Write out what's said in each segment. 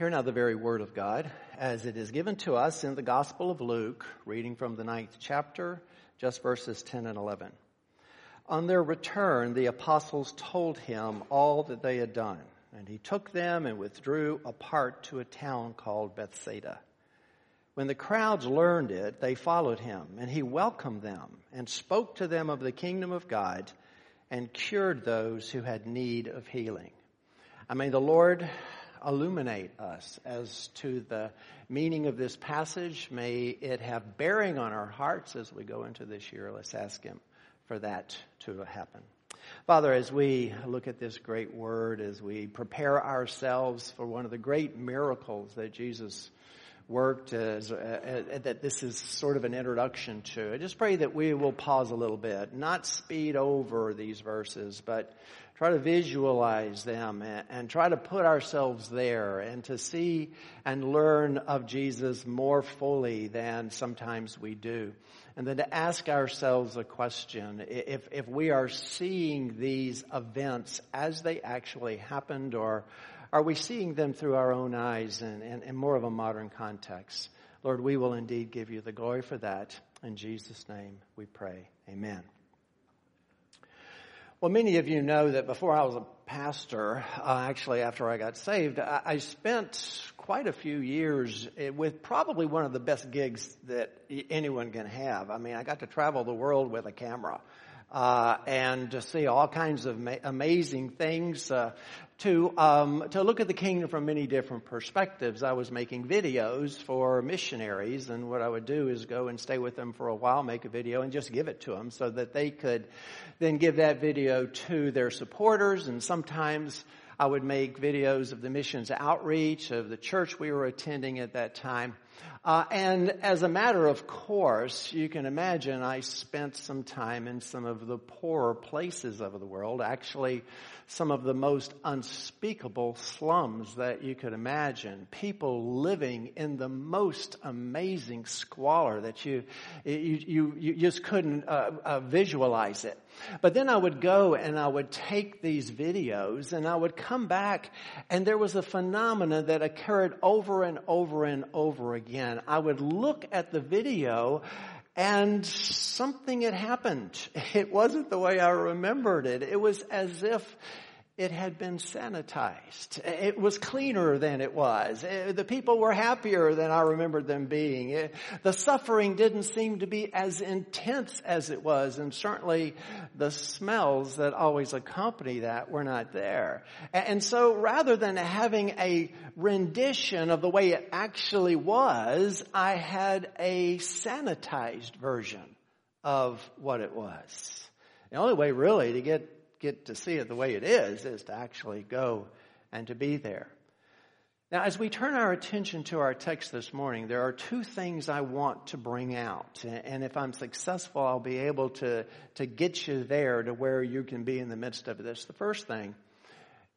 Hear now the very word of God as it is given to us in the Gospel of Luke, reading from the ninth chapter, just verses 10 and 11. On their return, the apostles told him all that they had done, and he took them and withdrew apart to a town called Bethsaida. When the crowds learned it, they followed him, and he welcomed them and spoke to them of the kingdom of God and cured those who had need of healing. I mean, the Lord illuminate us as to the meaning of this passage. May it have bearing on our hearts as we go into this year. Let's ask Him for that to happen. Father, as we look at this great word, as we prepare ourselves for one of the great miracles that Jesus worked as, uh, uh, that this is sort of an introduction to. I just pray that we will pause a little bit, not speed over these verses, but try to visualize them and, and try to put ourselves there and to see and learn of Jesus more fully than sometimes we do. And then to ask ourselves a question, if, if we are seeing these events as they actually happened or are we seeing them through our own eyes and in more of a modern context? Lord, we will indeed give you the glory for that. In Jesus' name we pray. Amen. Well, many of you know that before I was a pastor, uh, actually after I got saved, I, I, spent quite a few years with probably one of the best gigs that anyone can have. I mean, I got to travel the world with a camera uh, and to see all kinds of ma- amazing things. Uh, to um, to look at the kingdom from many different perspectives. I was making videos for missionaries, and what I would do is go and stay with them for a while, make a video, and just give it to them so that they could then give that video to their supporters. And sometimes I would make videos of the missions outreach of the church we were attending at that time. Uh, and as a matter of course, you can imagine I spent some time in some of the poorer places of the world, actually some of the most unspeakable slums that you could imagine. People living in the most amazing squalor that you, you, you, you just couldn't uh, uh, visualize it. But then I would go and I would take these videos and I would come back and there was a phenomenon that occurred over and over and over again. I would look at the video and something had happened. It wasn't the way I remembered it. It was as if it had been sanitized. It was cleaner than it was. Uh, the people were happier than I remembered them being. Uh, the suffering didn't seem to be as intense as it was, and certainly the smells that always accompany that were not there. And so rather than having a rendition of the way it actually was, I had a sanitized version of what it was. The only way really to get get to see it the way it is, is to actually go and to be there. Now, as we turn our attention to our text this morning, there are two things I want to bring out. And if I'm successful, I'll be able to, to get you there to where you can be in the midst of this. The first thing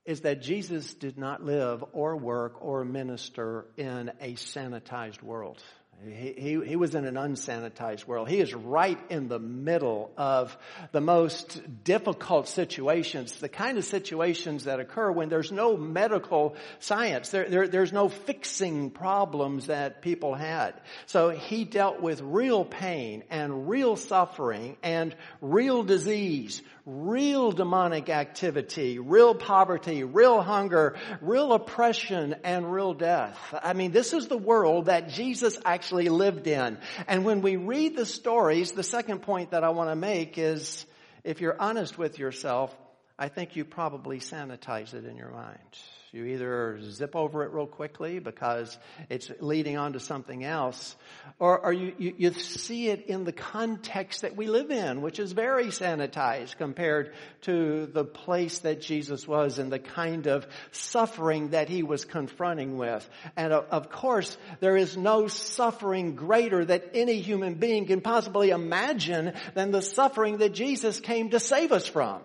is that Jesus did not live or work or minister in a sanitized world. He, he, he, was in an unsanitized world. He is right in the middle of the most difficult situations, the kind of situations that occur when there's no medical science. There, there, there's no fixing problems that people had. So he dealt with real pain and real suffering and real disease, real demonic activity, real poverty, real hunger, real oppression, and real death. I mean, this is the world that Jesus actually lived in. And when we read the stories, the second point that I want to make is if you're honest with yourself, I think you probably sanitize it in your mind. You either zip over it real quickly because it's leading on to something else, or, or you, you, you, see it in the context that we live in, which is very sanitized compared to the place that Jesus was and the kind of suffering that he was confronting with. And of, course, there is no suffering greater that any human being can possibly imagine than the suffering that Jesus came to save us from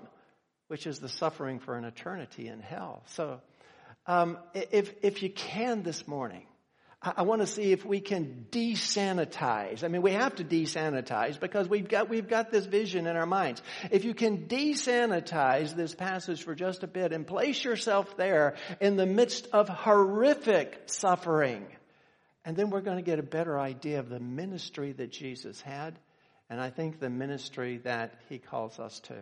which is the suffering for an eternity in hell. So, um, if, if you can this morning, I want to see if we can desanitize. I mean, we have to desanitize because we've got, we've got this vision in our minds. If you can desanitize this passage for just a bit and place yourself there in the midst of horrific suffering, and then we're going to get a better idea of the ministry that Jesus had, and I think the ministry that he calls us to.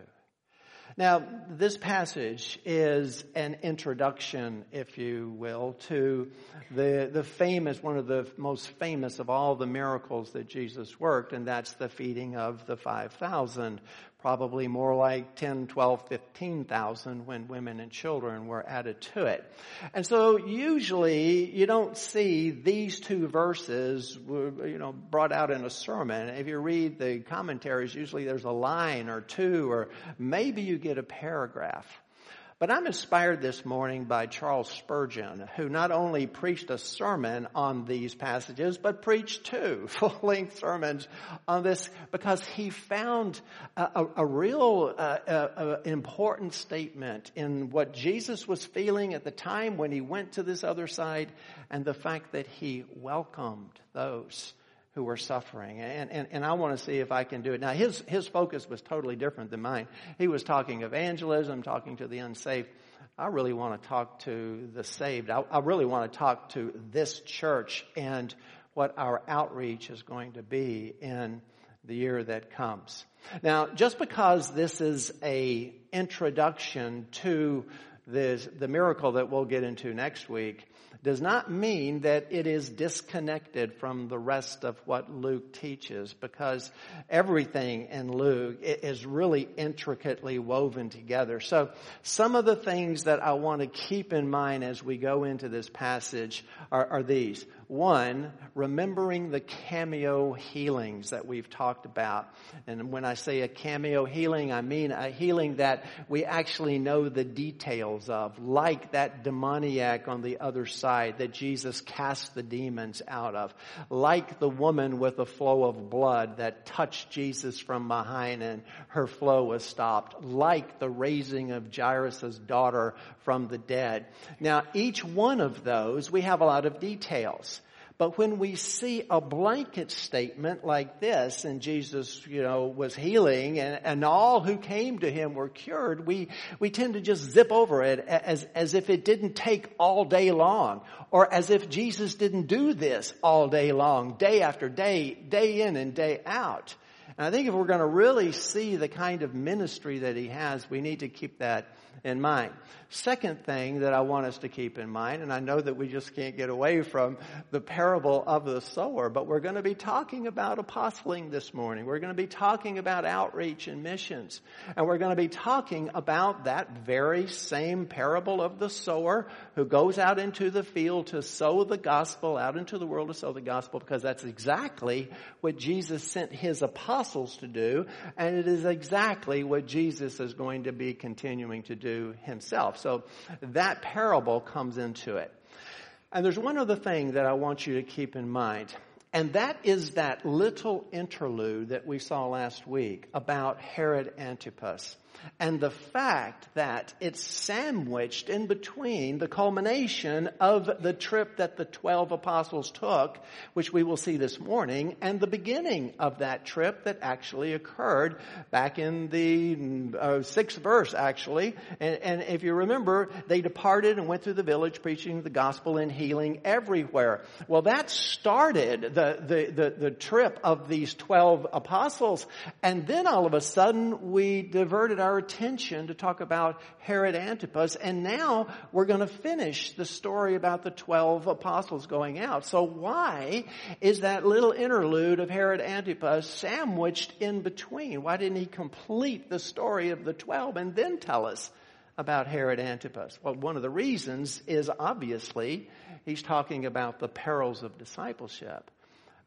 Now, this passage is an introduction, if you will, to the, the famous, one of the most famous of all the miracles that Jesus worked, and that's the feeding of the 5,000 probably more like 10, 12, 15,000 when women and children were added to it. And so usually you don't see these two verses, uh, you know, brought out in a sermon. If you read the commentaries, usually there's a line or two or maybe you get a paragraph. But I'm inspired this morning by Charles Spurgeon, who not only preached a sermon on these passages, but preached two full-length sermons on this because he found a, a, real uh, uh, important statement in what Jesus was feeling at the time when he went to this other side and the fact that he welcomed those who were suffering. And, and, and I want to see if I can do it. Now, his, his focus was totally different than mine. He was talking evangelism, talking to the unsaved. I really want to talk to the saved. I, I really want to talk to this church and what our outreach is going to be in the year that comes. Now, just because this is a introduction to this, the miracle that we'll get into next week, does not mean that it is disconnected from the rest of what Luke teaches because everything in Luke is really intricately woven together. So some of the things that I want to keep in mind as we go into this passage are, are these. One, remembering the cameo healings that we've talked about. And when I say a cameo healing, I mean a healing that we actually know the details of, like that demoniac on the other side that Jesus cast the demons out of, like the woman with the flow of blood that touched Jesus from behind and her flow was stopped, like the raising of Jairus' daughter from the dead. Now, each one of those, we have a lot of details. But when we see a blanket statement like this, and Jesus, you know, was healing and, and all who came to him were cured, we, we tend to just zip over it as, as if it didn't take all day long, or as if Jesus didn't do this all day long, day after day, day in and day out. And I think if we're going to really see the kind of ministry that he has, we need to keep that in mind. Second thing that I want us to keep in mind, and I know that we just can't get away from the parable of the sower, but we're going to be talking about apostling this morning. We're going to be talking about outreach and missions. And we're going to be talking about that very same parable of the sower who goes out into the field to sow the gospel, out into the world to sow the gospel, because that's exactly what Jesus sent his apostles to do, and it is exactly what Jesus is going to be continuing to do himself. So that parable comes into it. And there's one other thing that I want you to keep in mind. And that is that little interlude that we saw last week about Herod Antipas and the fact that it's sandwiched in between the culmination of the trip that the 12 apostles took, which we will see this morning, and the beginning of that trip that actually occurred back in the uh, sixth verse, actually. And, and if you remember, they departed and went through the village preaching the gospel and healing everywhere. Well, that started the, the, the, the trip of these 12 apostles, and then all of a sudden we diverted our attention to talk about Herod Antipas, and now we're going to finish the story about the 12 apostles going out. So why is that little interlude of Herod Antipas sandwiched in between? Why didn't he complete the story of the 12 and then tell us about Herod Antipas? Well, one of the reasons is obviously he's talking about the perils of discipleship.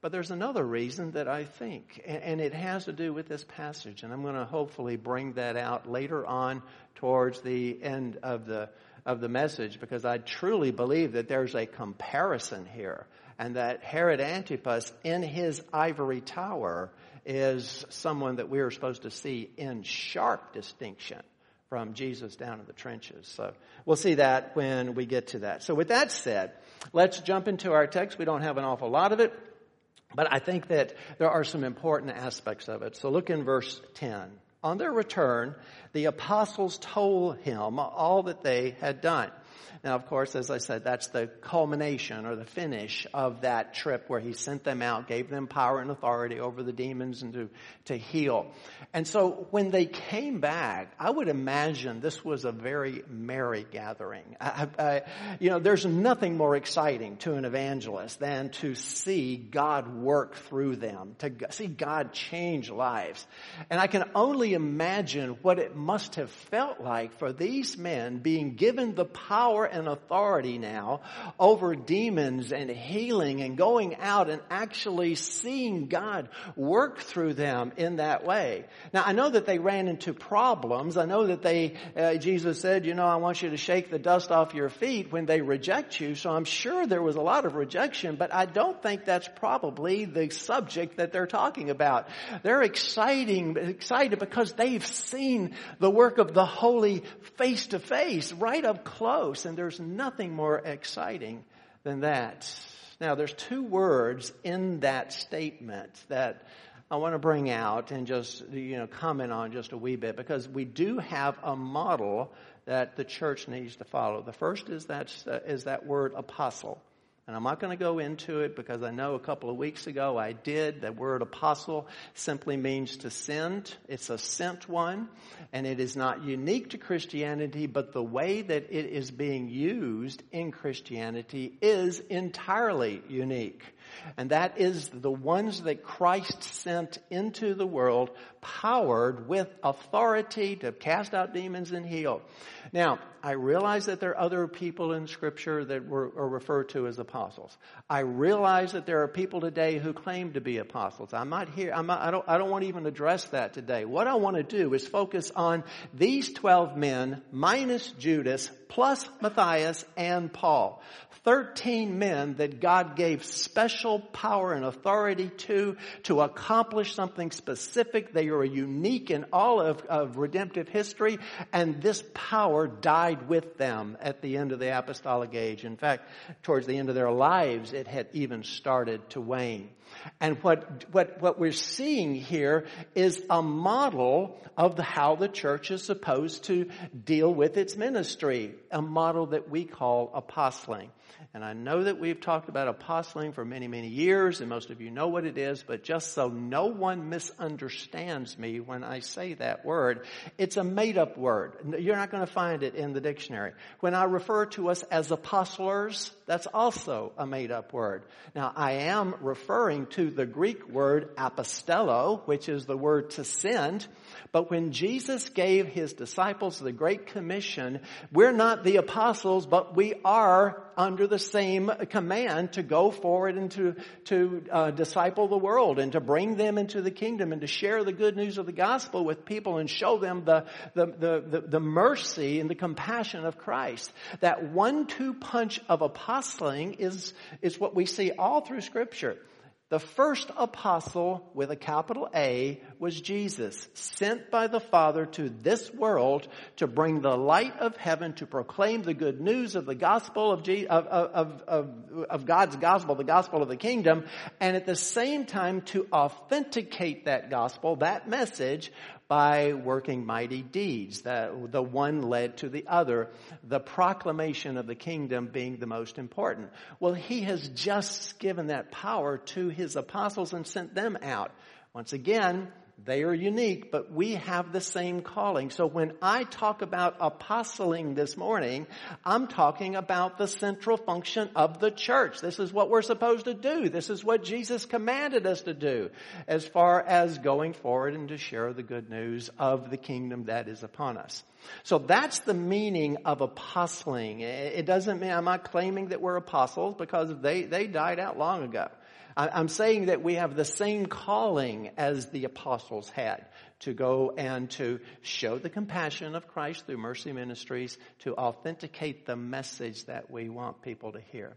But there's another reason that I think, and it has to do with this passage, and I'm going to hopefully bring that out later on towards the end of the, of the message, because I truly believe that there's a comparison here, and that Herod Antipas in his ivory tower is someone that we are supposed to see in sharp distinction from Jesus down in the trenches. So we'll see that when we get to that. So with that said, let's jump into our text. We don't have an awful lot of it, but I think that there are some important aspects of it. So look in verse 10. On their return, the apostles told him all that they had done. Now, of course, as I said, that's the culmination or the finish of that trip where he sent them out, gave them power and authority over the demons and to, to heal. And so when they came back, I would imagine this was a very merry gathering. I, I, you know, there's nothing more exciting to an evangelist than to see God work through them, to see God change lives. And I can only imagine what it must have felt like for these men being given the power and authority now over demons and healing and going out and actually seeing God work through them in that way. Now I know that they ran into problems. I know that they, uh, Jesus said, you know, I want you to shake the dust off your feet when they reject you. So I'm sure there was a lot of rejection, but I don't think that's probably the subject that they're talking about. They're exciting, excited because they've seen the work of the Holy face to face, right up close, and there's nothing more exciting than that. Now, there's two words in that statement that I want to bring out and just, you know, comment on just a wee bit because we do have a model that the church needs to follow. The first is that, uh, is that word apostle. And I'm not going to go into it because I know a couple of weeks ago I did. The word apostle simply means to send. It's a sent one. And it is not unique to Christianity, but the way that it is being used in Christianity is entirely unique. And that is the ones that Christ sent into the world powered with authority to cast out demons and heal. Now, I realize that there are other people in scripture that were, are referred to as apostles. I realize that there are people today who claim to be apostles. I'm not here, I'm not, I don't, I don't want to even address that today. What I want to do is focus on these 12 men minus Judas plus Matthias and Paul. 13 men that God gave special power and authority to, to accomplish something specific. They are unique in all of, of redemptive history, and this power died with them at the end of the apostolic age. In fact, towards the end of their lives, it had even started to wane. And what, what, what we're seeing here is a model of the, how the church is supposed to deal with its ministry, a model that we call apostling. And I know that we've talked about apostling for many, many years, and most of you know what it is, but just so no one misunderstands me when I say that word, it's a made up word. You're not going to find it in the dictionary. When I refer to us as apostlers, that's also a made up word. Now, I am referring to the Greek word apostello, which is the word to send, but when Jesus gave his disciples the Great Commission, we're not the apostles, but we are under the same command to go forward and to, to uh, disciple the world and to bring them into the kingdom and to share the good news of the gospel with people and show them the, the, the, the, the mercy and the compassion of Christ. That one-two punch of apostling is, is what we see all through scripture. The first apostle with a capital A was Jesus, sent by the Father to this world to bring the light of heaven, to proclaim the good news of the gospel of, of, of, of, of God's gospel, the gospel of the kingdom, and at the same time to authenticate that gospel, that message, by working mighty deeds. That the one led to the other, the proclamation of the kingdom being the most important. Well, he has just given that power to his apostles and sent them out. Once again, they are unique, but we have the same calling. So when I talk about apostling this morning, I'm talking about the central function of the church. This is what we're supposed to do. This is what Jesus commanded us to do as far as going forward and to share the good news of the kingdom that is upon us. So that's the meaning of apostling. It doesn't mean I'm not claiming that we're apostles because they, they died out long ago. I'm saying that we have the same calling as the apostles had to go and to show the compassion of Christ through mercy ministries to authenticate the message that we want people to hear.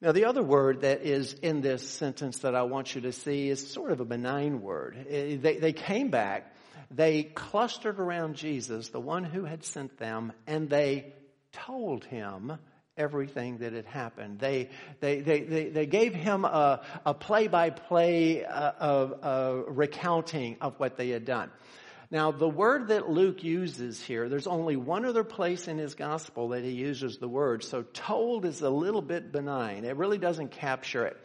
Now, the other word that is in this sentence that I want you to see is sort of a benign word. Eh, they, they came back they clustered around Jesus, the one who had sent them, and they told him everything that had happened. They, they, they, they, they gave him a, a play-by-play uh, of, recounting of what they had done. Now, the word that Luke uses here, there's only one other place in his gospel that he uses the word, so told is a little bit benign. It really doesn't capture it.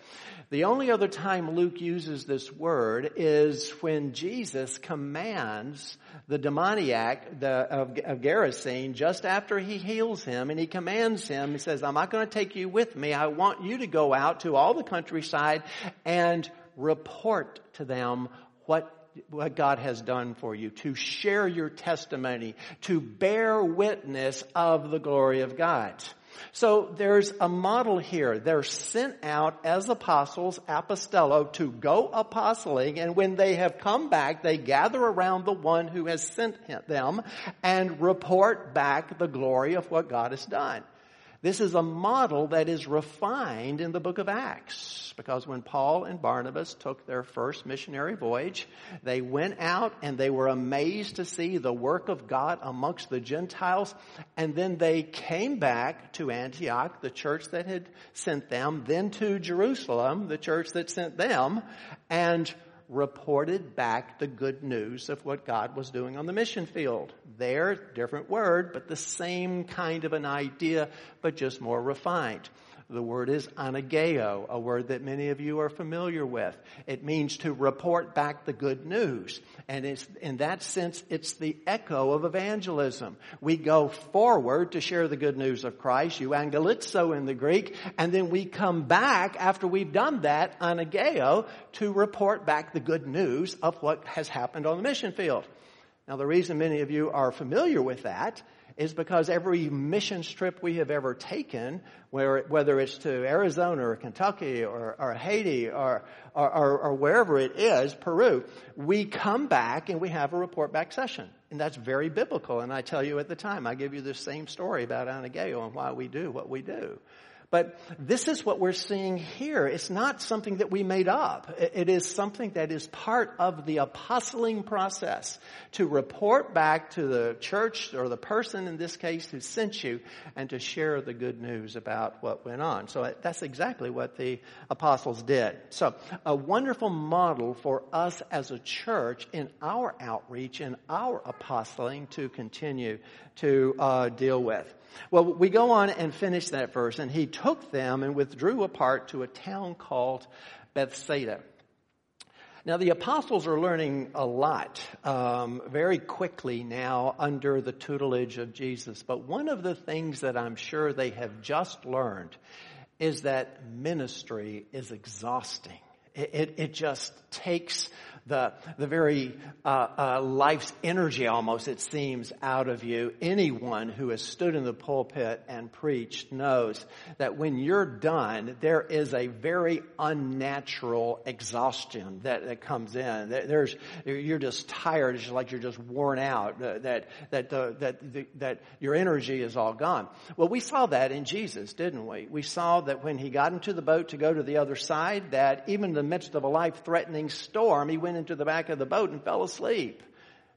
The only other time Luke uses this word is when Jesus commands the demoniac the, of, of Gerasene just after he heals him and he commands him, he says, I'm not going to take you with me. I want you to go out to all the countryside and report to them what what God has done for you, to share your testimony, to bear witness of the glory of God. So there's a model here. They're sent out as apostles, apostello, to go apostling, and when they have come back, they gather around the one who has sent them and report back the glory of what God has done. This is a model that is refined in the book of Acts because when Paul and Barnabas took their first missionary voyage, they went out and they were amazed to see the work of God amongst the Gentiles. And then they came back to Antioch, the church that had sent them, then to Jerusalem, the church that sent them, and reported back the good news of what God was doing on the mission field. There, different word, but the same kind of an idea, but just more refined. The word is anageo, a word that many of you are familiar with. It means to report back the good news. And it's, in that sense, it's the echo of evangelism. We go forward to share the good news of Christ, euangelizo in the Greek, and then we come back after we've done that, anageo, to report back the good news of what has happened on the mission field. Now the reason many of you are familiar with that is because every mission trip we have ever taken, where, whether it's to Arizona or Kentucky or, or Haiti or, or, or, wherever it is, Peru, we come back and we have a report back session. And that's very biblical. And I tell you at the time, I give you the same story about Anageo and why we do what we do. But this is what we're seeing here. It's not something that we made up. It is something that is part of the apostling process to report back to the church or the person in this case who sent you and to share the good news about what went on. So that's exactly what the apostles did. So a wonderful model for us as a church in our outreach, in our apostling to continue to uh, deal with. Well, we go on and finish that verse, and he took them and withdrew apart to a town called Bethsaida. Now, the apostles are learning a lot um, very quickly now under the tutelage of Jesus. But one of the things that I'm sure they have just learned is that ministry is exhausting. It, it, it just takes the, the very uh, uh, life's energy almost, it seems, out of you. Anyone who has stood in the pulpit and preached knows that when you're done, there is a very unnatural exhaustion that, that comes in. There's, you're just tired. It's like you're just worn out. That, that, the, that, the, that your energy is all gone. Well, we saw that in Jesus, didn't we? We saw that when he got into the boat to go to the other side, that even in the midst of a life-threatening storm, he went went into the back of the boat and fell asleep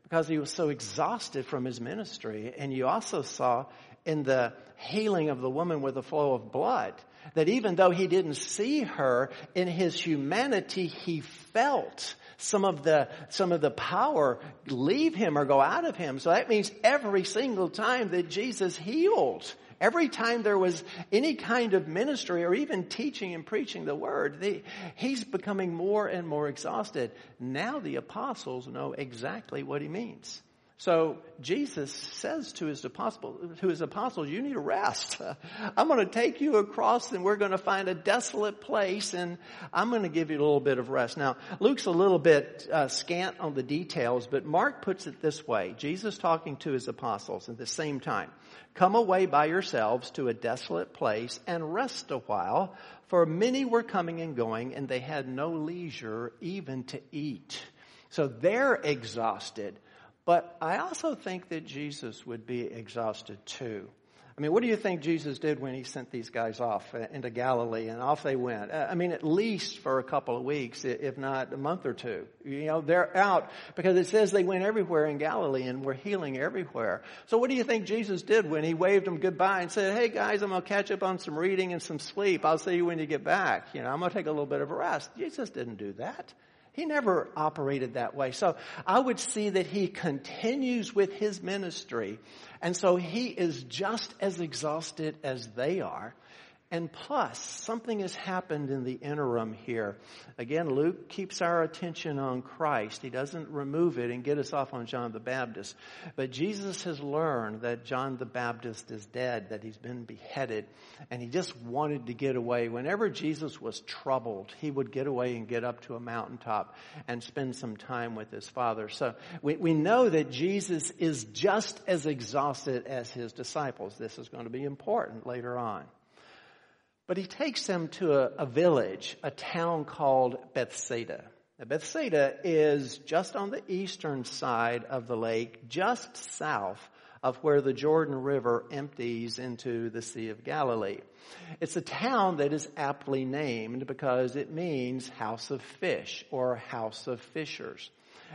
because he was so exhausted from his ministry. And you also saw in the healing of the woman with the flow of blood that even though he didn't see her in his humanity, he felt some of the, some of the power leave him or go out of him. So that means every single time that Jesus healed, Every time there was any kind of ministry or even teaching and preaching the word, he's becoming more and more exhausted. Now the apostles know exactly what he means. So Jesus says to his apostles, to his apostles, you need a rest. I'm going to take you across and we're going to find a desolate place and I'm going to give you a little bit of rest. Now, Luke's a little bit uh, scant on the details, but Mark puts it this way. Jesus talking to his apostles at the same time. Come away by yourselves to a desolate place and rest a while, for many were coming and going and they had no leisure even to eat. So they're exhausted. But I also think that Jesus would be exhausted too. I mean, what do you think Jesus did when he sent these guys off uh, into Galilee and off they went? Uh, I mean, at least for a couple of weeks, if not a month or two. You know, they're out because it says they went everywhere in Galilee and were healing everywhere. So what do you think Jesus did when he waved them goodbye and said, hey guys, I'm going to catch up on some reading and some sleep. I'll see you when you get back. You know, I'm going to take a little bit of a rest. Jesus didn't do that. He never operated that way. So I would see that he continues with his ministry. And so he is just as exhausted as they are. And plus, something has happened in the interim here. Again, Luke keeps our attention on Christ. He doesn't remove it and get us off on John the Baptist. But Jesus has learned that John the Baptist is dead, that he's been beheaded, and he just wanted to get away. Whenever Jesus was troubled, he would get away and get up to a mountaintop and spend some time with his Father. So we, we know that Jesus is just as exhausted as his disciples. This is going to be important later on. But he takes them to a, a village, a town called Bethsaida. Now, Bethsaida is just on the eastern side of the lake, just south of where the Jordan River empties into the Sea of Galilee. It's a town that is aptly named because it means house of fish or house of fishers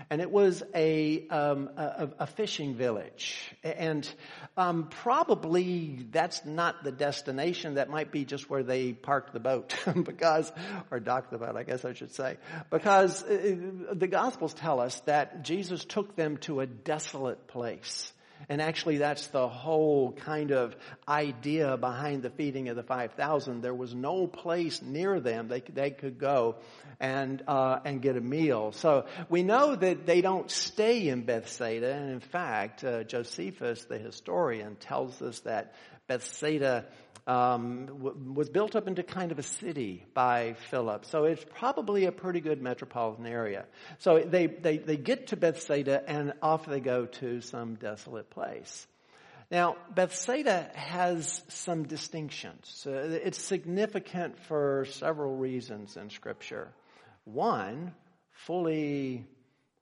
and it was a, um, a, a, fishing village. And um, probably that's not the destination. That might be just where they parked the boat, because or docked the boat, I guess I should say, because uh, the Gospels tell us that Jesus took them to a desolate place. And actually that's the whole kind of idea behind the feeding of the 5,000. There was no place near them they, they could go and, uh, and get a meal. So we know that they don't stay in Bethsaida. And in fact, uh, Josephus, the historian, tells us that Bethsaida um, w- was built up into kind of a city by Philip. So it's probably a pretty good metropolitan area. So they, they, they get to Bethsaida and off they go to some desolate place. Now, Bethsaida has some distinctions. It's significant for several reasons in Scripture. One, fully,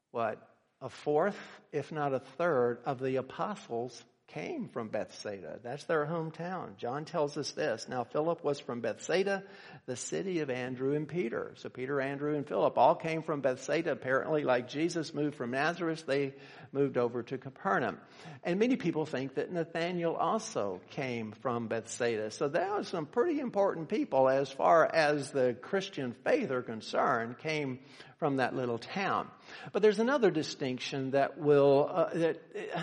what, a fourth, if not a third, of the apostles came from Bethsaida. That's their hometown. John tells us this. Now Philip was from Bethsaida, the city of Andrew and Peter. So Peter, Andrew, and Philip all came from Bethsaida. Apparently, like Jesus moved from Nazareth, they moved over to Capernaum. And many people think that Nathaniel also came from Bethsaida. So there are some pretty important people as far as the Christian faith are concerned came from that little town. But there's another distinction that will, uh, that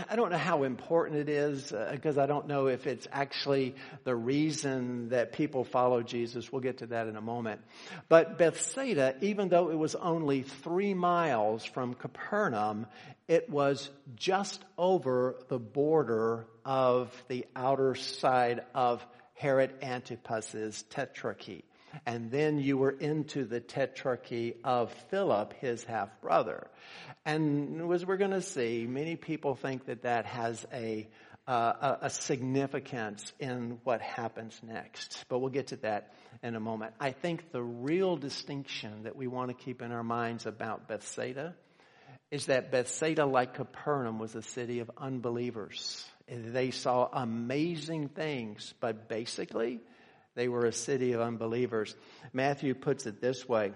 I don't know how important it is because uh, I don't know if it's actually the reason that people follow Jesus. We'll get to that in a moment. But Bethsaida, even though it was only three miles from Capernaum, it was just over the border of the outer side of Herod Antipas's tetrarchy and then you were into the tetrarchy of Philip, his half brother. And as we're going to see, many people think that that has a, uh, a significance in what happens next. But we'll get to that in a moment. I think the real distinction that we want to keep in our minds about Bethsaida is that Bethsaida, like Capernaum, was a city of unbelievers. They saw amazing things, but basically, they were a city of unbelievers. Matthew puts it this way.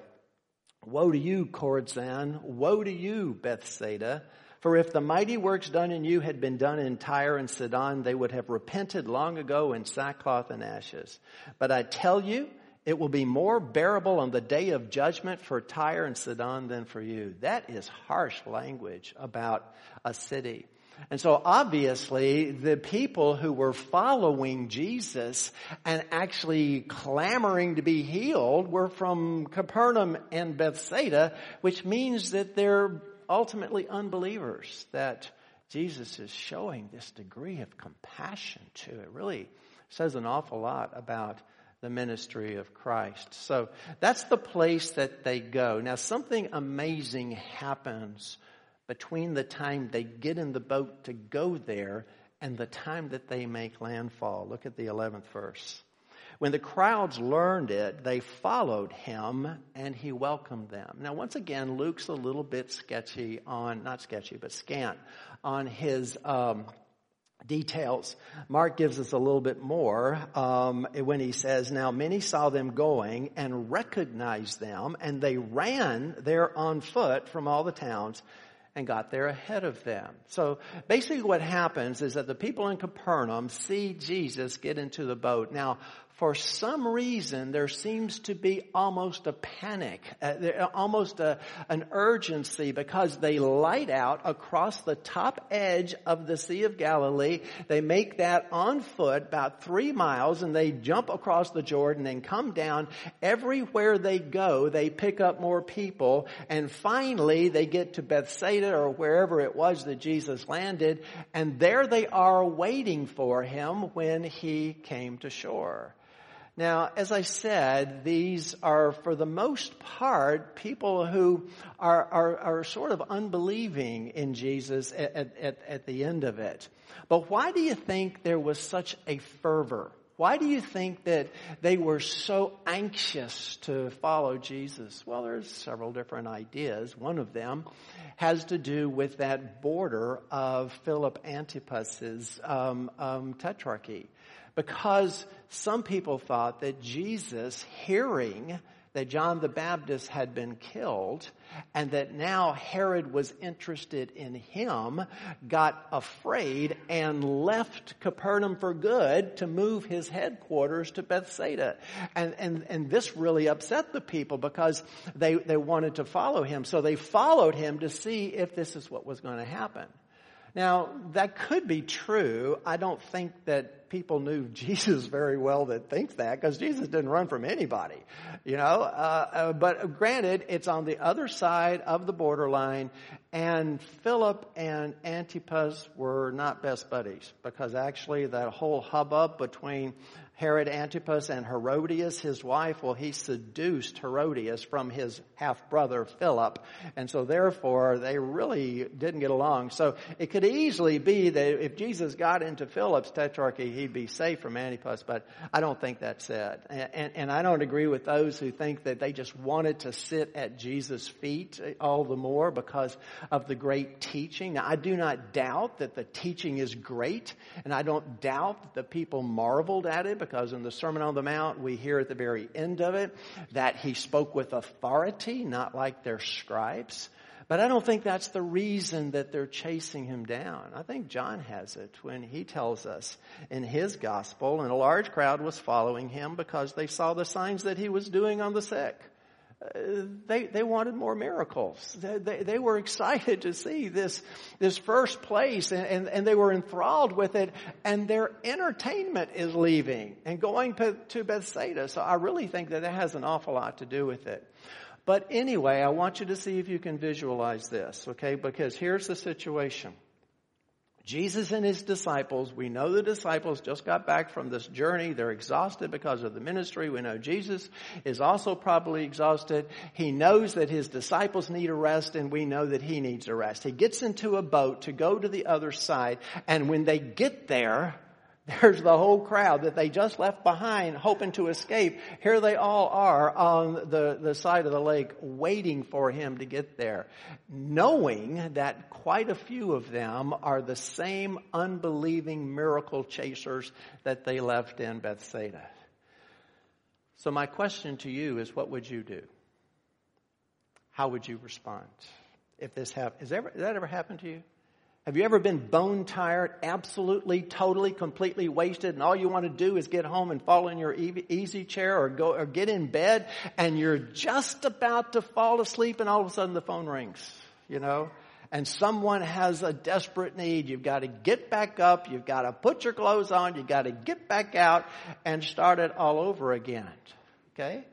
Woe to you, Chorazin! Woe to you, Bethsaida! For if the mighty works done in you had been done in Tyre and Sidon, they would have repented long ago in sackcloth and ashes. But I tell you, it will be more bearable on the day of judgment for Tyre and Sidon than for you. That is harsh language about a city. And so obviously the people who were following Jesus and actually clamoring to be healed were from Capernaum and Bethsaida, which means that they're ultimately unbelievers that Jesus is showing this degree of compassion to. It really says an awful lot about the ministry of Christ. So that's the place that they go. Now something amazing happens between the time they get in the boat to go there and the time that they make landfall. Look at the 11th verse. When the crowds learned it, they followed him and he welcomed them. Now, once again, Luke's a little bit sketchy on, not sketchy, but scant on his, um, details. Mark gives us a little bit more um, when he says, "Now many saw them going and recognized them, and they ran there on foot from all the towns." And got there ahead of them. So basically what happens is that the people in Capernaum see Jesus get into the boat. Now, for some reason, there seems to be almost a panic, uh, almost a, an urgency because they light out across the top edge of the Sea of Galilee. They make that on foot about three miles and they jump across the Jordan and come down. Everywhere they go, they pick up more people and finally they get to Bethsaida or wherever it was that Jesus landed and there they are waiting for him when he came to shore. Now, as I said, these are for the most part people who are, are, are sort of unbelieving in Jesus at, at, at the end of it. But why do you think there was such a fervor? Why do you think that they were so anxious to follow Jesus? Well, there's several different ideas. One of them has to do with that border of Philip Antipas's um, um, tetrarchy because some people thought that Jesus, hearing that John the Baptist had been killed and that now Herod was interested in him, got afraid and left Capernaum for good to move his headquarters to Bethsaida. And, and, and this really upset the people because they, they wanted to follow him. So they followed him to see if this is what was going to happen. Now, that could be true. I don't think that people knew Jesus very well that thinks that because Jesus didn't run from anybody, you know. Uh, uh, but granted, it's on the other side of the borderline, and Philip and Antipas were not best buddies because actually that whole hubbub between Herod Antipas and Herodias, his wife, well, he seduced Herodias from his half brother Philip. And so therefore they really didn't get along. So it could easily be that if Jesus got into Philip's tetrarchy, he'd be safe from Antipas, but I don't think that's it. And, and, and I don't agree with those who think that they just wanted to sit at Jesus' feet eh, all the more because of the great teaching. Now, I do not doubt that the teaching is great, and I don't doubt that the people marveled at it because in the Sermon on the Mount, we hear at the very end of it that he spoke with authority, not like their scribes. But I don't think that's the reason that they're chasing him down. I think John has it when he tells us in his gospel, and a large crowd was following him because they saw the signs that he was doing on the sick. They, they wanted more miracles. They, they, they, were excited to see this, this first place and, and, and, they were enthralled with it and their entertainment is leaving and going to Bethsaida. So I really think that that has an awful lot to do with it. But anyway, I want you to see if you can visualize this, okay? Because here's the situation. Jesus and his disciples, we know the disciples just got back from this journey. They're exhausted because of the ministry. We know Jesus is also probably exhausted. He knows that his disciples need a rest and we know that he needs a rest. He gets into a boat to go to the other side and when they get there, there's the whole crowd that they just left behind hoping to escape. Here they all are on the, the side of the lake waiting for him to get there, knowing that quite a few of them are the same unbelieving miracle chasers that they left in Bethsaida. So my question to you is what would you do? How would you respond if this happened? Has, has that ever happened to you? Have you ever been bone tired, absolutely, totally, completely wasted, and all you want to do is get home and fall in your easy chair or go or get in bed, and you're just about to fall asleep, and all of a sudden the phone rings, you know? And someone has a desperate need. You've got to get back up. You've got to put your clothes on. You've got to get back out and start it all over again. Okay?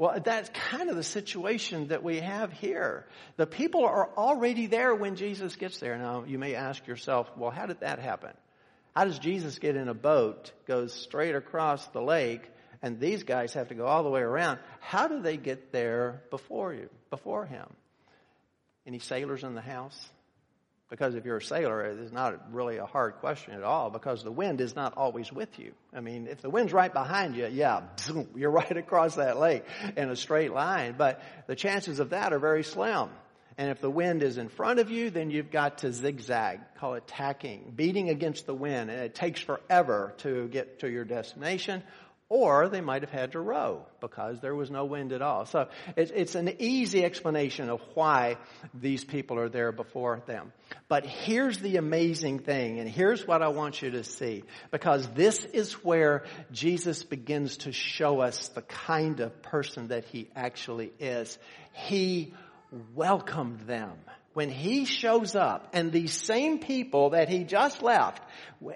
Well, that's kind of the situation that we have here. The people are already there when Jesus gets there. Now, you may ask yourself, well, how did that happen? How does Jesus get in a boat, goes straight across the lake, and these guys have to go all the way around? How do they get there before you, before him? Any sailors in the house? Because if you're a sailor, it's not really a hard question at all because the wind is not always with you. I mean, if the wind's right behind you, yeah, you're right across that lake in a straight line, but the chances of that are very slim. And if the wind is in front of you, then you've got to zigzag, call it tacking, beating against the wind. And it takes forever to get to your destination or they might have had to row because there was no wind at all. So it's, it's, an easy explanation of why these people are there before them. But here's the amazing thing, and here's what I want you to see, because this is where Jesus begins to show us the kind of person that he actually is. He welcomed them when he shows up and these same people that he just left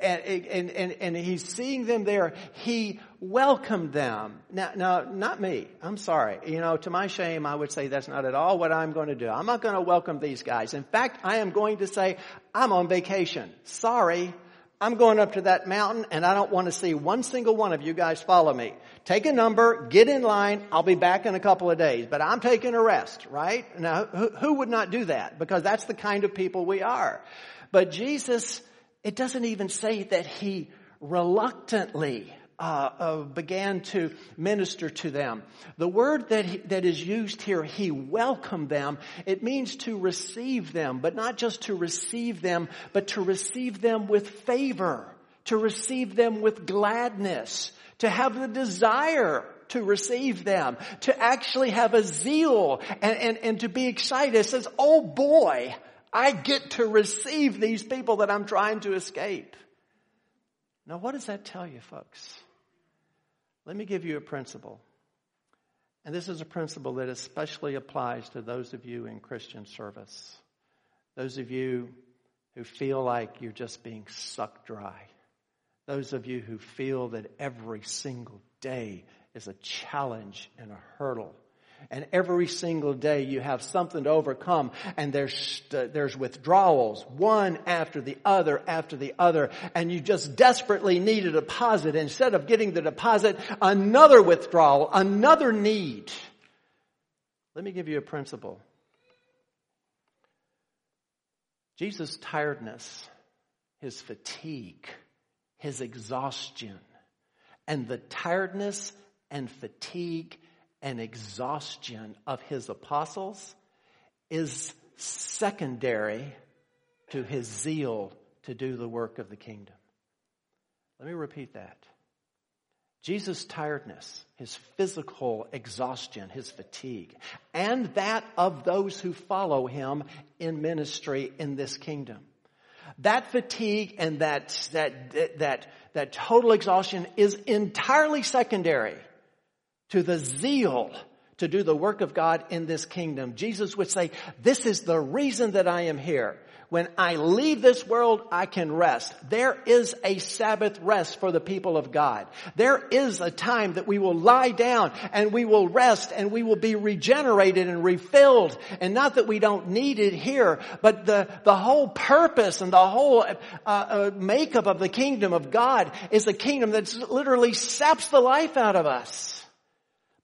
and, and, and, and, he's seeing them there, he welcomed them. Now, now, not me. I'm sorry. You know, to my shame, I would say that's not at all what I'm going to do. I'm not going to welcome these guys. In fact, I am going to say, I'm on vacation. Sorry. I'm going up to that mountain and I don't want to see one single one of you guys follow me. Take a number, get in line, I'll be back in a couple of days, but I'm taking a rest, right? Now, who, who would not do that? Because that's the kind of people we are. But Jesus, it doesn't even say that he reluctantly uh, uh, began to minister to them. The word that he, that is used here, he welcomed them. It means to receive them, but not just to receive them, but to receive them with favor, to receive them with gladness, to have the desire to receive them, to actually have a zeal and, and, and to be excited. It says, oh boy, I get to receive these people that I'm trying to escape. Now, what does that tell you, folks? Let me give you a principle. And this is a principle that especially applies to those of you in Christian service. Those of you who feel like you're just being sucked dry. Those of you who feel that every single day is a challenge and a hurdle. And every single day you have something to overcome and there's, uh, there's withdrawals, one after the other after the other, and you just desperately need a deposit. Instead of getting the deposit, another withdrawal, another need. Let me give you a principle. Jesus' tiredness, his fatigue, his exhaustion, and the tiredness and fatigue and exhaustion of his apostles is secondary to his zeal to do the work of the kingdom. Let me repeat that. Jesus' tiredness, his physical exhaustion, his fatigue, and that of those who follow him in ministry in this kingdom. That fatigue and that, that, that, that total exhaustion is entirely secondary to the zeal to do the work of God in this kingdom. Jesus would say, this is the reason that I am here. When I leave this world, I can rest. There is a Sabbath rest for the people of God. There is a time that we will lie down and we will rest and we will be regenerated and refilled. And not that we don't need it here, but the, the whole purpose and the whole uh, uh, makeup of the kingdom of God is a kingdom that literally saps the life out of us.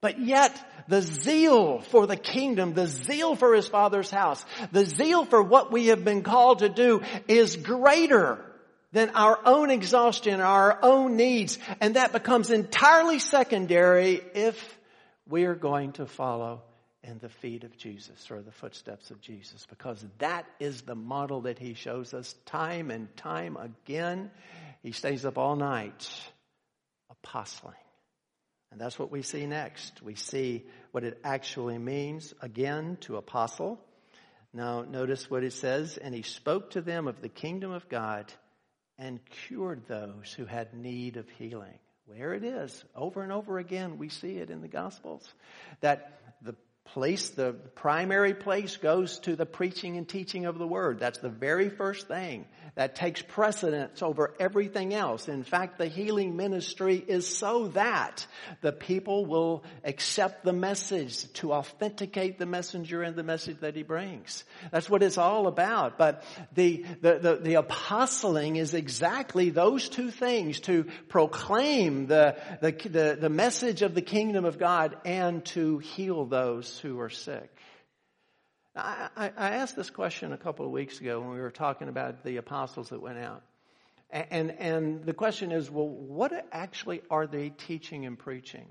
But yet, the zeal for the kingdom, the zeal for his father's house, the zeal for what we have been called to do is greater than our own exhaustion, our own needs. And that becomes entirely secondary if we are going to follow in the feet of Jesus or the footsteps of Jesus because that is the model that he shows us time and time again. He stays up all night apostling. And that's what we see next. We see what it actually means again to apostle. Now notice what it says, and he spoke to them of the kingdom of God and cured those who had need of healing. Where it is, over and over again, we see it in the Gospels. That place, the primary place goes to the preaching and teaching of the word. That's the very first thing that takes precedence over everything else. In fact, the healing ministry is so that the people will accept the message to authenticate the messenger and the message that he brings. That's what it's all about. But the, the, the, the apostling is exactly those two things to proclaim the, the, the, the message of the kingdom of God and to heal those who are sick. I, I, I asked this question a couple of weeks ago when we were talking about the apostles that went out. And, and the question is, well, what actually are they teaching and preaching?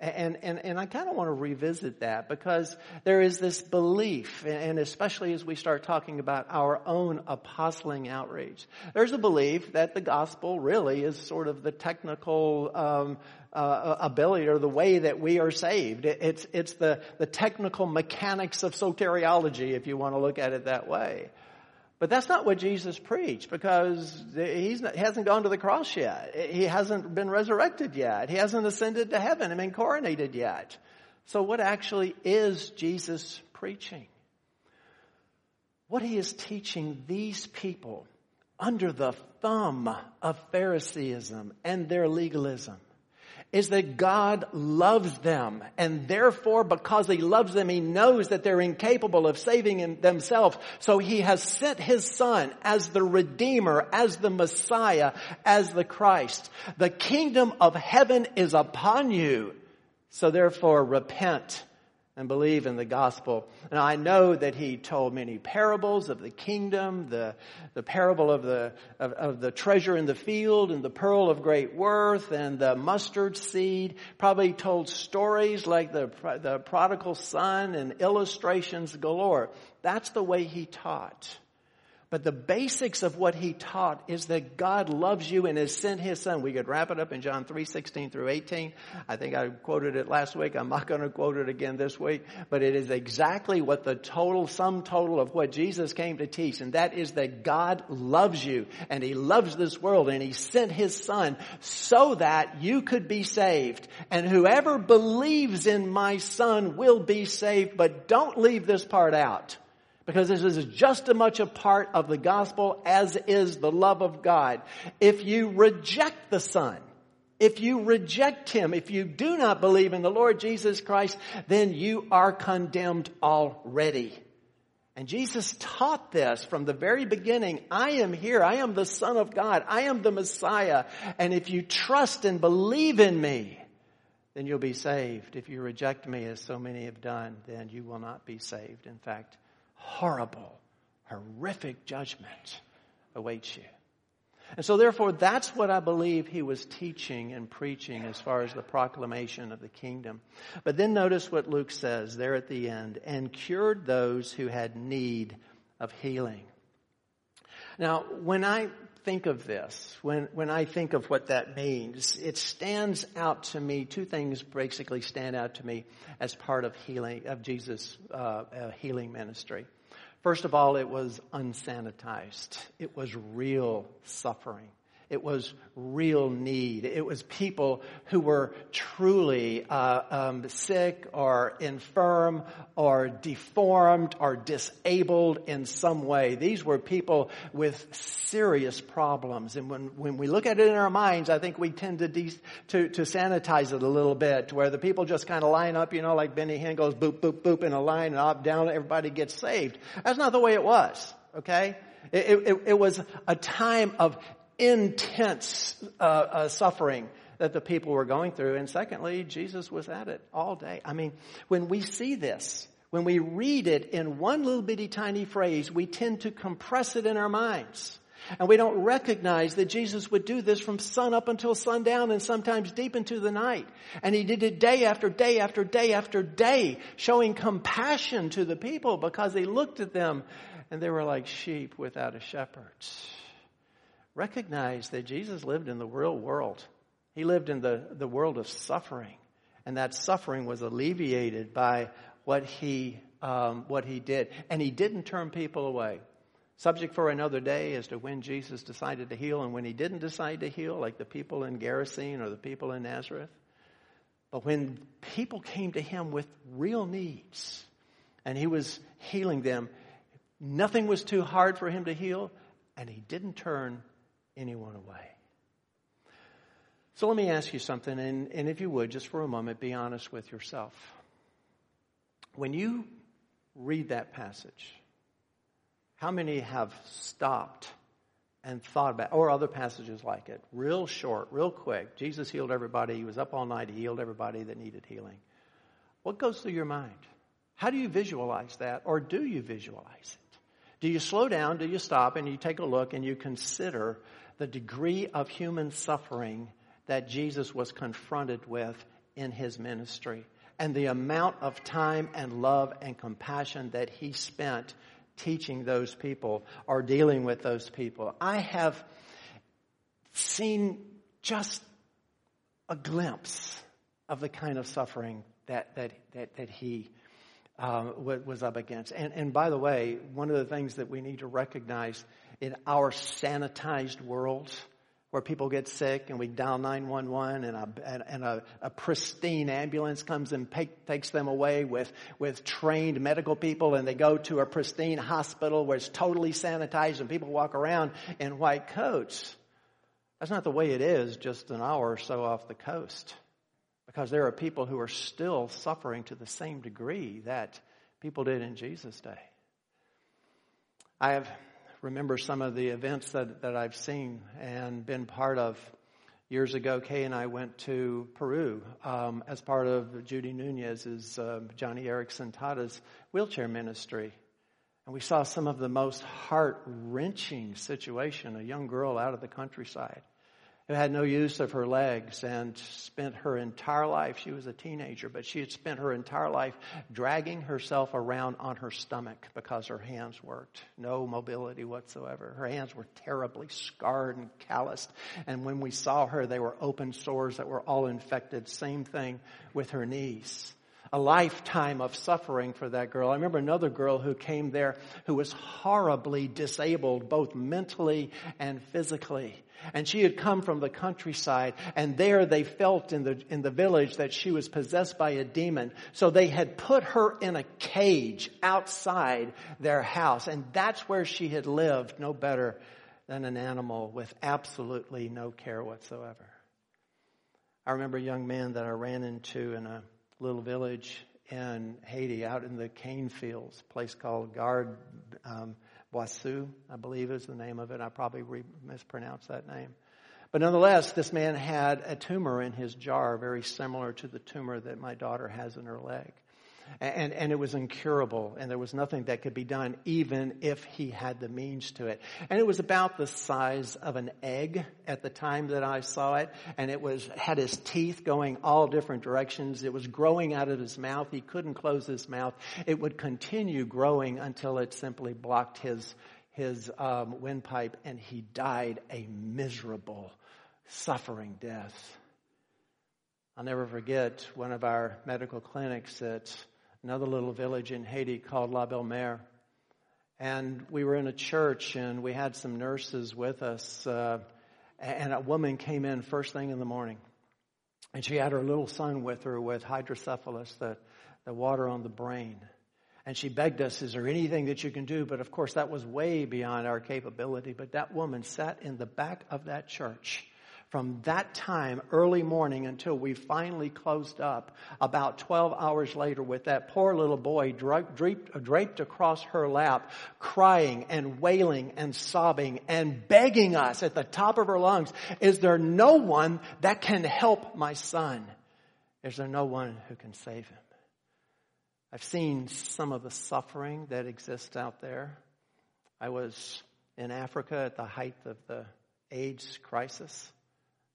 And, and, and I kind of want to revisit that because there is this belief, and especially as we start talking about our own apostling outreach, there's a belief that the gospel really is sort of the technical um, uh, ability or the way that we are saved. It's, it's the, the technical mechanics of soteriology, if you want to look at it that way. But that's not what Jesus preached because he's not, he hasn't gone to the cross yet. He hasn't been resurrected yet. He hasn't ascended to heaven and been coronated yet. So what actually is Jesus preaching? What he is teaching these people under the thumb of Phariseeism and their legalism is that God loves them and therefore because he loves them, he knows that they're incapable of saving themselves. So he has sent his son as the redeemer, as the Messiah, as the Christ. The kingdom of heaven is upon you. So therefore repent and believe in the gospel. And I know that he told many parables of the kingdom, the, the parable of the, of, of, the treasure in the field and the pearl of great worth and the mustard seed. Probably told stories like the, the prodigal son and illustrations galore. That's the way he taught. But the basics of what he taught is that God loves you and has sent his son. We could wrap it up in John 3, 16 through 18. I think I quoted it last week. I'm not going to quote it again this week, but it is exactly what the total, sum total of what Jesus came to teach. And that is that God loves you and he loves this world and he sent his son so that you could be saved. And whoever believes in my son will be saved, but don't leave this part out. Because this is just as much a part of the gospel as is the love of God. If you reject the Son, if you reject Him, if you do not believe in the Lord Jesus Christ, then you are condemned already. And Jesus taught this from the very beginning. I am here. I am the Son of God. I am the Messiah. And if you trust and believe in me, then you'll be saved. If you reject me, as so many have done, then you will not be saved. In fact, horrible, horrific judgment awaits you. And so therefore, that's what I believe he was teaching and preaching as far as the proclamation of the kingdom. But then notice what Luke says there at the end, and cured those who had need of healing. Now, when I think of this, when, when I think of what that means, it stands out to me, two things basically stand out to me as part of healing, of Jesus' uh, uh, healing ministry. First of all, it was unsanitized. It was real suffering. It was real need. It was people who were truly uh, um, sick or infirm or deformed or disabled in some way. These were people with serious problems. And when, when we look at it in our minds, I think we tend to, de- to, to sanitize it a little bit to where the people just kind of line up, you know, like Benny Hinn goes boop, boop, boop in a line and up, down, everybody gets saved. That's not the way it was. Okay? It, it, it, was a time of intense uh, uh, suffering that the people were going through. And secondly, Jesus was at it all day. I mean, when we see this, when we read it in one little bitty tiny phrase, we tend to compress it in our minds. And we don't recognize that Jesus would do this from sun up until sundown and sometimes deep into the night. And he did it day after day after day after day, showing compassion to the people because he looked at them and they were like sheep without a shepherd recognize that Jesus lived in the real world. He lived in the, the world of suffering. And that suffering was alleviated by what he, um, what he did. And he didn't turn people away. Subject for another day as to when Jesus decided to heal and when he didn't decide to heal, like the people in Gerasene or the people in Nazareth. But when people came to him with real needs and he was healing them, nothing was too hard for him to heal, and he didn't turn anyone away. So let me ask you something, and, and if you would, just for a moment, be honest with yourself. When you read that passage, how many have stopped and thought about, or other passages like it, real short, real quick? Jesus healed everybody. He was up all night. He healed everybody that needed healing. What goes through your mind? How do you visualize that, or do you visualize it? Do you slow down? Do you stop and you take a look and you consider the degree of human suffering that Jesus was confronted with in his ministry and the amount of time and love and compassion that he spent teaching those people or dealing with those people. I have seen just a glimpse of the kind of suffering that, that, that, that he uh, was up against. And, and by the way, one of the things that we need to recognize in our sanitized world, where people get sick and we dial 911 and a, and a, a pristine ambulance comes and take, takes them away with, with trained medical people and they go to a pristine hospital where it's totally sanitized and people walk around in white coats. That's not the way it is just an hour or so off the coast. Because there are people who are still suffering to the same degree that people did in Jesus' day. I have remember some of the events that, that I've seen and been part of. Years ago, Kay and I went to Peru um, as part of Judy Nunez's, uh, Joni Eareckson Tada's wheelchair ministry. And we saw some of the most heart wrenching situation, a young girl out of the countryside who had no use of her legs and spent her entire life, she was a teenager, but she had spent her entire life dragging herself around on her stomach because her hands worked. No mobility whatsoever. Her hands were terribly scarred and calloused. And when we saw her, they were open sores that were all infected. Same thing with her knees a lifetime of suffering for that girl. I remember another girl who came there who was horribly disabled, both mentally and physically. And she had come from the countryside and there they felt in the, in the village that she was possessed by a demon. So they had put her in a cage outside their house and that's where she had lived no better than an animal with absolutely no care whatsoever. I remember a young man that I ran into in a little village in Haiti, out in the cane fields, place called Guard, um, Boisseau, I believe is the name of it. I probably re- mispronounced that name. But nonetheless, this man had a tumor in his jar, very similar to the tumor that my daughter has in her leg. And, and it was incurable, and there was nothing that could be done, even if he had the means to it. And it was about the size of an egg at the time that I saw it, and it was had his teeth going all different directions. It was growing out of his mouth. He couldn't close his mouth. It would continue growing until it simply blocked his his um, windpipe, and he died a miserable, suffering death. I'll never forget one of our medical clinics at another little village in Haiti called La Belle Mer. And we were in a church and we had some nurses with us. Uh, and a woman came in first thing in the morning. And she had her little son with her with hydrocephalus, the, the water on the brain. And she begged us, is there anything that you can do? But of course, that was way beyond our capability. But that woman sat in the back of that church from that time, early morning, until we finally closed up, about 12 hours later, with that poor little boy draped, draped across her lap, crying and wailing and sobbing and begging us at the top of her lungs, is there no one that can help my son? Is there no one who can save him? I've seen some of the suffering that exists out there. I was in Africa at the height of the AIDS crisis.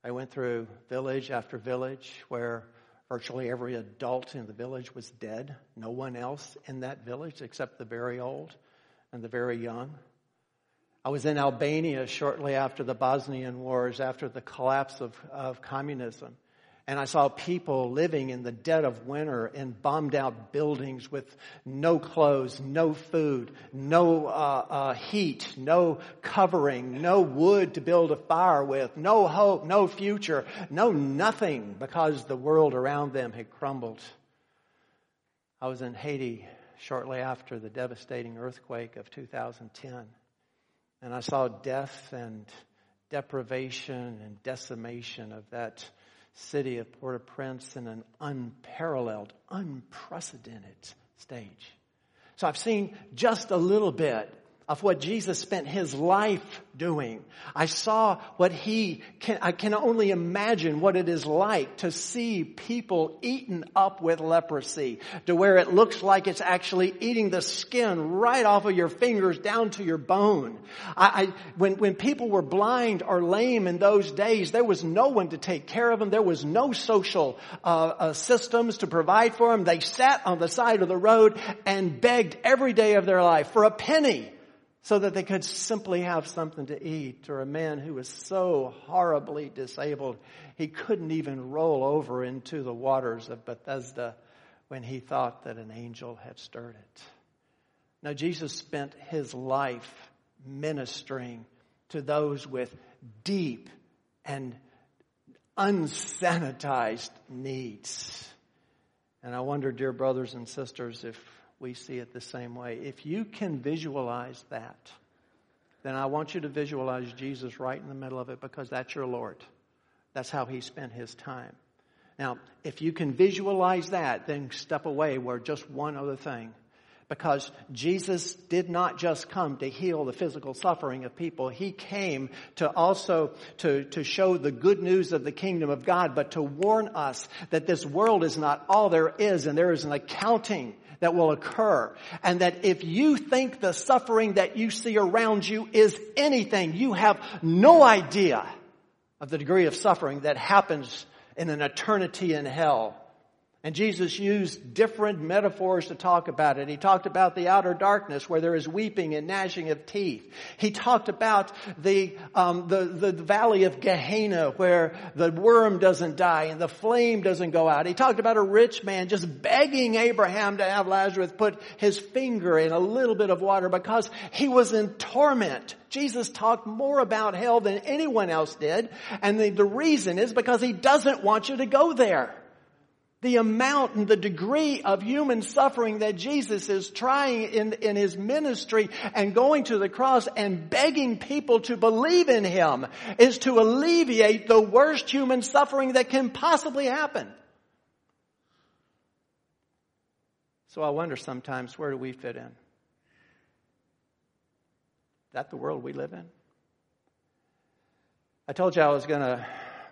I went through village after village where virtually every adult in the village was dead. No one else in that village except the very old and the very young. I was in Albania shortly after the Bosnian Wars, after the collapse of, of communism. And I saw people living in the dead of winter in bombed out buildings with no clothes, no food, no uh, uh, heat, no covering, no wood to build a fire with, no hope, no future, no nothing because the world around them had crumbled. I was in Haiti shortly after the devastating earthquake of 2010. And I saw death and deprivation and decimation of that city of Port-au-Prince in an unparalleled, unprecedented stage. So I've seen just a little bit of what Jesus spent his life doing. I saw what he can, I can only imagine what it is like to see people eaten up with leprosy to where it looks like it's actually eating the skin right off of your fingers down to your bone. I, I, when, when people were blind or lame in those days, there was no one to take care of them. There was no social uh, uh, systems to provide for them. They sat on the side of the road and begged every day of their life for a penny so that they could simply have something to eat. Or a man who was so horribly disabled, he couldn't even roll over into the waters of Bethesda when he thought that an angel had stirred it. Now, Jesus spent his life ministering to those with deep and unsanitized needs. And I wonder, dear brothers and sisters, if we see it the same way. If you can visualize that, then I want you to visualize Jesus right in the middle of it because that's your Lord. That's how he spent his time. Now, if you can visualize that, then step away where just one other thing. Because Jesus did not just come to heal the physical suffering of people. He came to also to, to show the good news of the kingdom of God, but to warn us that this world is not all there is and there is an accounting that will occur. And that if you think the suffering that you see around you is anything, you have no idea of the degree of suffering that happens in an eternity in hell. And Jesus used different metaphors to talk about it. He talked about the outer darkness where there is weeping and gnashing of teeth. He talked about the, um, the, the valley of Gehenna where the worm doesn't die and the flame doesn't go out. He talked about a rich man just begging Abraham to have Lazarus put his finger in a little bit of water because he was in torment. Jesus talked more about hell than anyone else did. And the, the reason is because he doesn't want you to go there the amount and the degree of human suffering that Jesus is trying in, in his ministry and going to the cross and begging people to believe in him is to alleviate the worst human suffering that can possibly happen. So I wonder sometimes where do we fit in? Is that the world we live in? I told you I was going to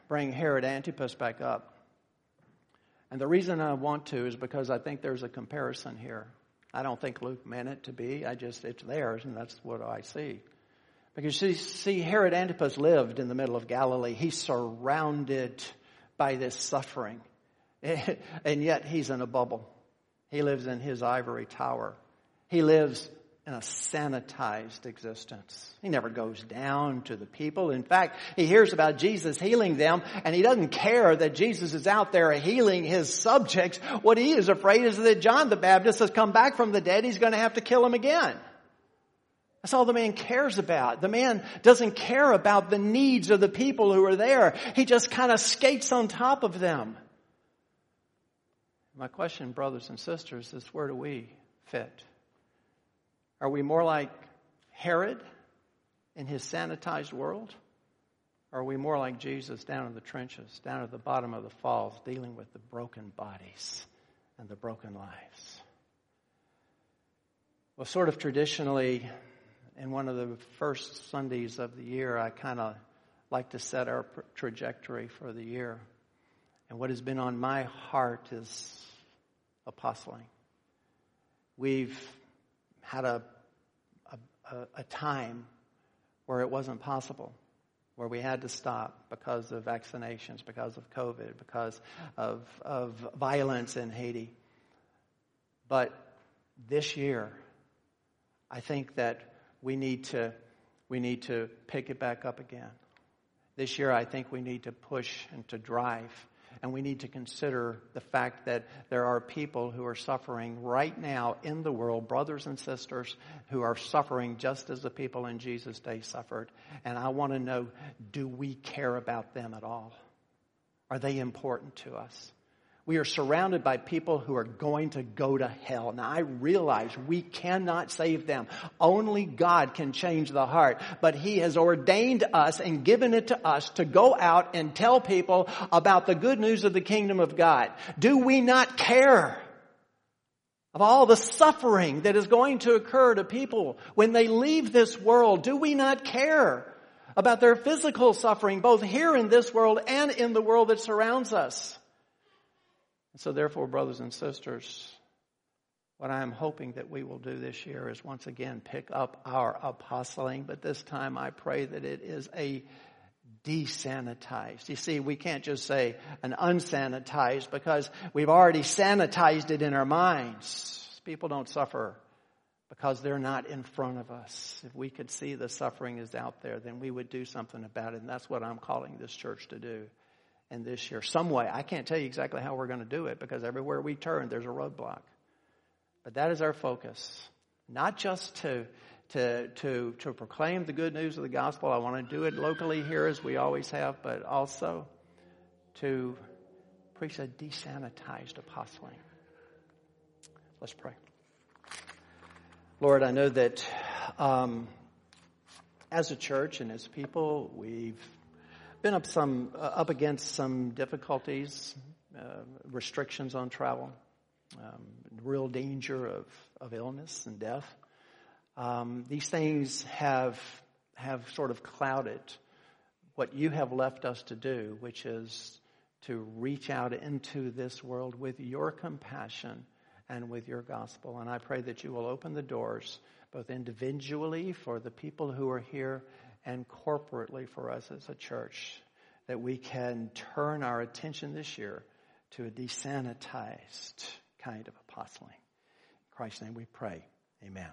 bring Herod Antipas back up. And the reason I want to is because I think there's a comparison here. I don't think Luke meant it to be. I just, it's theirs, and that's what I see. Because you see, Herod Antipas lived in the middle of Galilee. He's surrounded by this suffering. And yet he's in a bubble. He lives in his ivory tower. He lives in a sanitized existence. He never goes down to the people. In fact, he hears about Jesus healing them and he doesn't care that Jesus is out there healing his subjects. What he is afraid is that John the Baptist has come back from the dead. He's going to have to kill him again. That's all the man cares about. The man doesn't care about the needs of the people who are there. He just kind of skates on top of them. My question, brothers and sisters, is where do we fit? Are we more like Herod in his sanitized world? Or are we more like Jesus down in the trenches, down at the bottom of the falls, dealing with the broken bodies and the broken lives? Well, sort of traditionally, in one of the first Sundays of the year, I kind of like to set our trajectory for the year. And what has been on my heart is apostling. We've had a, a, a time where it wasn't possible, where we had to stop because of vaccinations, because of COVID, because of, of violence in Haiti. But this year, I think that we need to we need to pick it back up again. This year, I think we need to push and to drive and we need to consider the fact that there are people who are suffering right now in the world, brothers and sisters, who are suffering just as the people in Jesus' day suffered. And I want to know, do we care about them at all? Are they important to us? We are surrounded by people who are going to go to hell. Now I realize we cannot save them. Only God can change the heart. But He has ordained us and given it to us to go out and tell people about the good news of the kingdom of God. Do we not care of all the suffering that is going to occur to people when they leave this world? Do we not care about their physical suffering, both here in this world and in the world that surrounds us? And so therefore, brothers and sisters, what I am hoping that we will do this year is once again pick up our apostling, but this time I pray that it is a desanitized. You see, we can't just say an unsanitized because we've already sanitized it in our minds. People don't suffer because they're not in front of us. If we could see the suffering is out there, then we would do something about it. And that's what I'm calling this church to do in this year. Some way. I can't tell you exactly how we're going to do it because everywhere we turn, there's a roadblock. But that is our focus. Not just to to, to, to proclaim the good news of the gospel. I want to do it locally here as we always have, but also to preach a desanitized apostling. Let's pray. Lord, I know that um, as a church and as people, we've been up some uh, up against some difficulties, uh, restrictions on travel, um, real danger of, of illness and death. Um, these things have have sort of clouded what you have left us to do, which is to reach out into this world with your compassion and with your gospel. And I pray that you will open the doors, both individually for the people who are here and corporately for us as a church, that we can turn our attention this year to a desanitized kind of apostling. In Christ's name we pray. Amen.